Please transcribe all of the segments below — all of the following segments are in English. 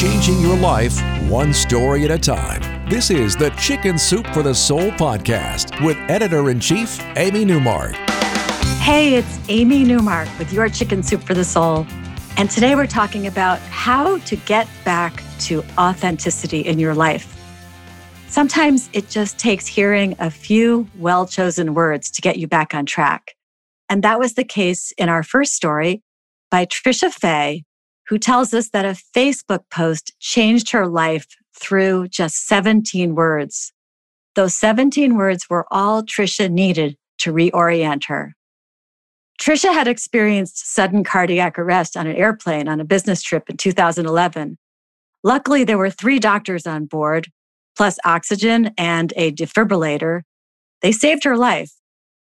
Changing your life one story at a time. This is the Chicken Soup for the Soul podcast with editor in chief, Amy Newmark. Hey, it's Amy Newmark with your Chicken Soup for the Soul. And today we're talking about how to get back to authenticity in your life. Sometimes it just takes hearing a few well chosen words to get you back on track. And that was the case in our first story by Trisha Faye, who tells us that a Facebook post changed her life through just 17 words. Those 17 words were all Trisha needed to reorient her. Trisha had experienced sudden cardiac arrest on an airplane on a business trip in 2011. Luckily, there were three doctors on board, plus oxygen and a defibrillator. They saved her life.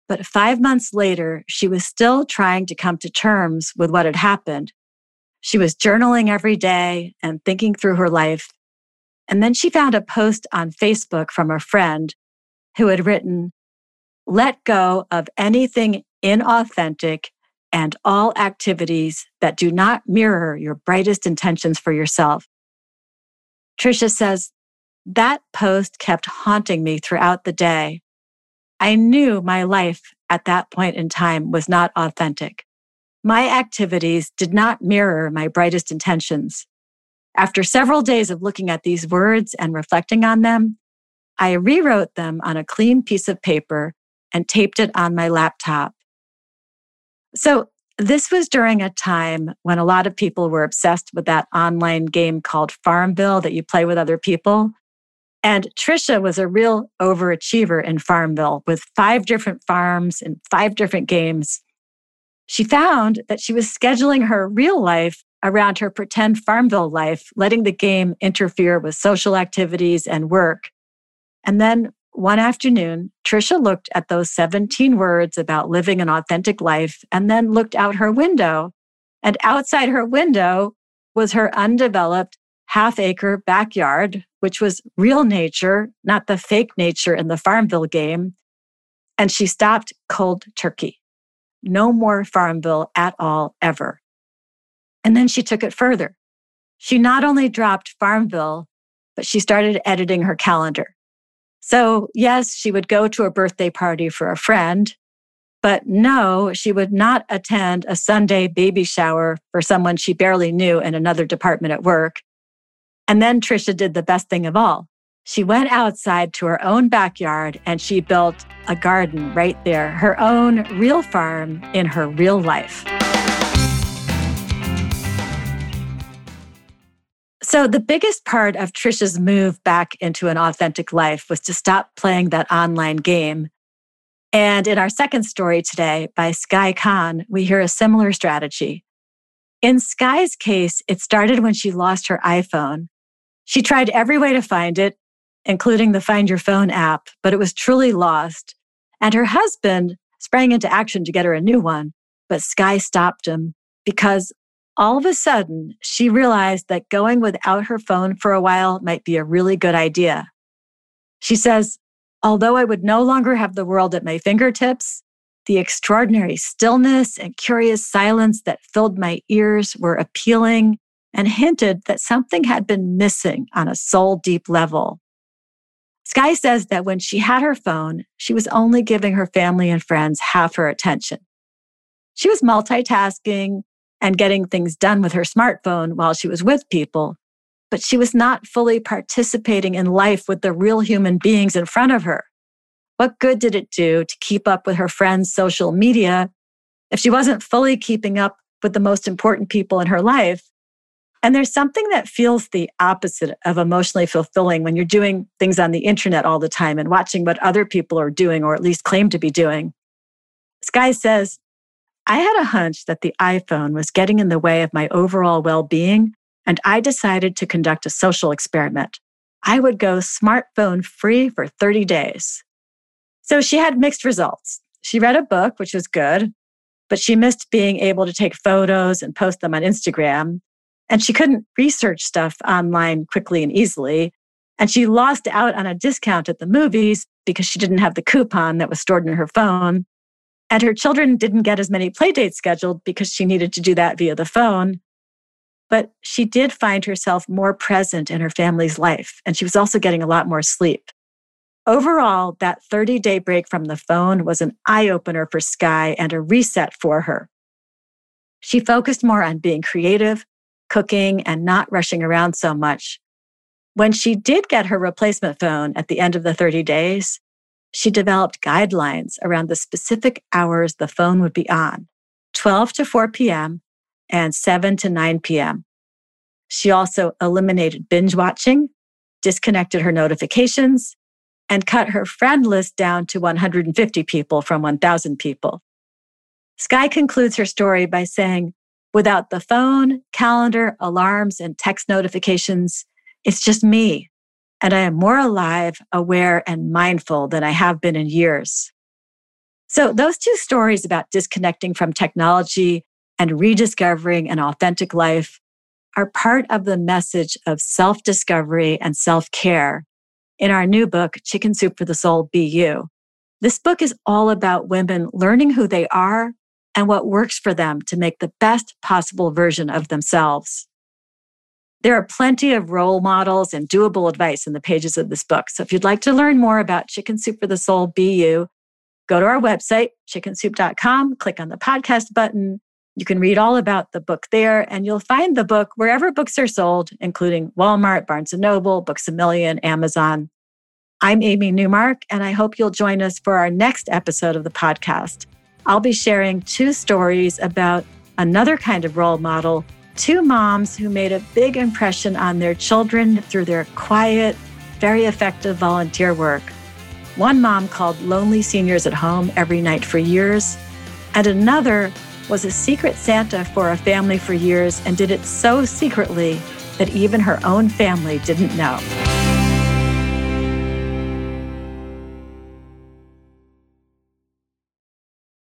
But five months later, she was still trying to come to terms with what had happened. She was journaling every day and thinking through her life and then she found a post on Facebook from a friend who had written, let go of anything inauthentic and all activities that do not mirror your brightest intentions for yourself. Trisha says, that post kept haunting me throughout the day. I knew my life at that point in time was not authentic. My activities did not mirror my brightest intentions. After several days of looking at these words and reflecting on them, I rewrote them on a clean piece of paper and taped it on my laptop. So, this was during a time when a lot of people were obsessed with that online game called Farmville that you play with other people. And Trisha was a real overachiever in Farmville with five different farms and five different games. She found that she was scheduling her real life around her pretend Farmville life, letting the game interfere with social activities and work. And then one afternoon, Trisha looked at those 17 words about living an authentic life and then looked out her window. And outside her window was her undeveloped half acre backyard, which was real nature, not the fake nature in the Farmville game. And she stopped cold turkey. No more Farmville at all, ever. And then she took it further. She not only dropped Farmville, but she started editing her calendar. So, yes, she would go to a birthday party for a friend, but no, she would not attend a Sunday baby shower for someone she barely knew in another department at work. And then Trisha did the best thing of all. She went outside to her own backyard and she built a garden right there, her own real farm in her real life. So, the biggest part of Trisha's move back into an authentic life was to stop playing that online game. And in our second story today by Sky Khan, we hear a similar strategy. In Sky's case, it started when she lost her iPhone. She tried every way to find it, including the Find Your Phone app, but it was truly lost. And her husband sprang into action to get her a new one, but Sky stopped him because all of a sudden, she realized that going without her phone for a while might be a really good idea. She says, although I would no longer have the world at my fingertips, the extraordinary stillness and curious silence that filled my ears were appealing and hinted that something had been missing on a soul deep level. Sky says that when she had her phone, she was only giving her family and friends half her attention. She was multitasking, and getting things done with her smartphone while she was with people, but she was not fully participating in life with the real human beings in front of her. What good did it do to keep up with her friends' social media if she wasn't fully keeping up with the most important people in her life? And there's something that feels the opposite of emotionally fulfilling when you're doing things on the internet all the time and watching what other people are doing or at least claim to be doing. Sky says, I had a hunch that the iPhone was getting in the way of my overall well being, and I decided to conduct a social experiment. I would go smartphone free for 30 days. So she had mixed results. She read a book, which was good, but she missed being able to take photos and post them on Instagram. And she couldn't research stuff online quickly and easily. And she lost out on a discount at the movies because she didn't have the coupon that was stored in her phone. And her children didn't get as many playdates scheduled because she needed to do that via the phone. But she did find herself more present in her family's life. And she was also getting a lot more sleep. Overall, that 30 day break from the phone was an eye opener for Sky and a reset for her. She focused more on being creative, cooking, and not rushing around so much. When she did get her replacement phone at the end of the 30 days, she developed guidelines around the specific hours the phone would be on 12 to 4 p.m. and 7 to 9 p.m. She also eliminated binge watching, disconnected her notifications, and cut her friend list down to 150 people from 1,000 people. Sky concludes her story by saying, Without the phone, calendar, alarms, and text notifications, it's just me. And I am more alive, aware, and mindful than I have been in years. So, those two stories about disconnecting from technology and rediscovering an authentic life are part of the message of self discovery and self care in our new book, Chicken Soup for the Soul Be You. This book is all about women learning who they are and what works for them to make the best possible version of themselves. There are plenty of role models and doable advice in the pages of this book. So if you'd like to learn more about Chicken Soup for the Soul You, go to our website, chickensoup.com, click on the podcast button. You can read all about the book there, and you'll find the book wherever books are sold, including Walmart, Barnes & Noble, Books A Million, Amazon. I'm Amy Newmark, and I hope you'll join us for our next episode of the podcast. I'll be sharing two stories about another kind of role model, two moms who made a big impression on their children through their quiet, very effective volunteer work. One mom called Lonely Seniors at Home every night for years, and another was a secret Santa for a family for years and did it so secretly that even her own family didn't know.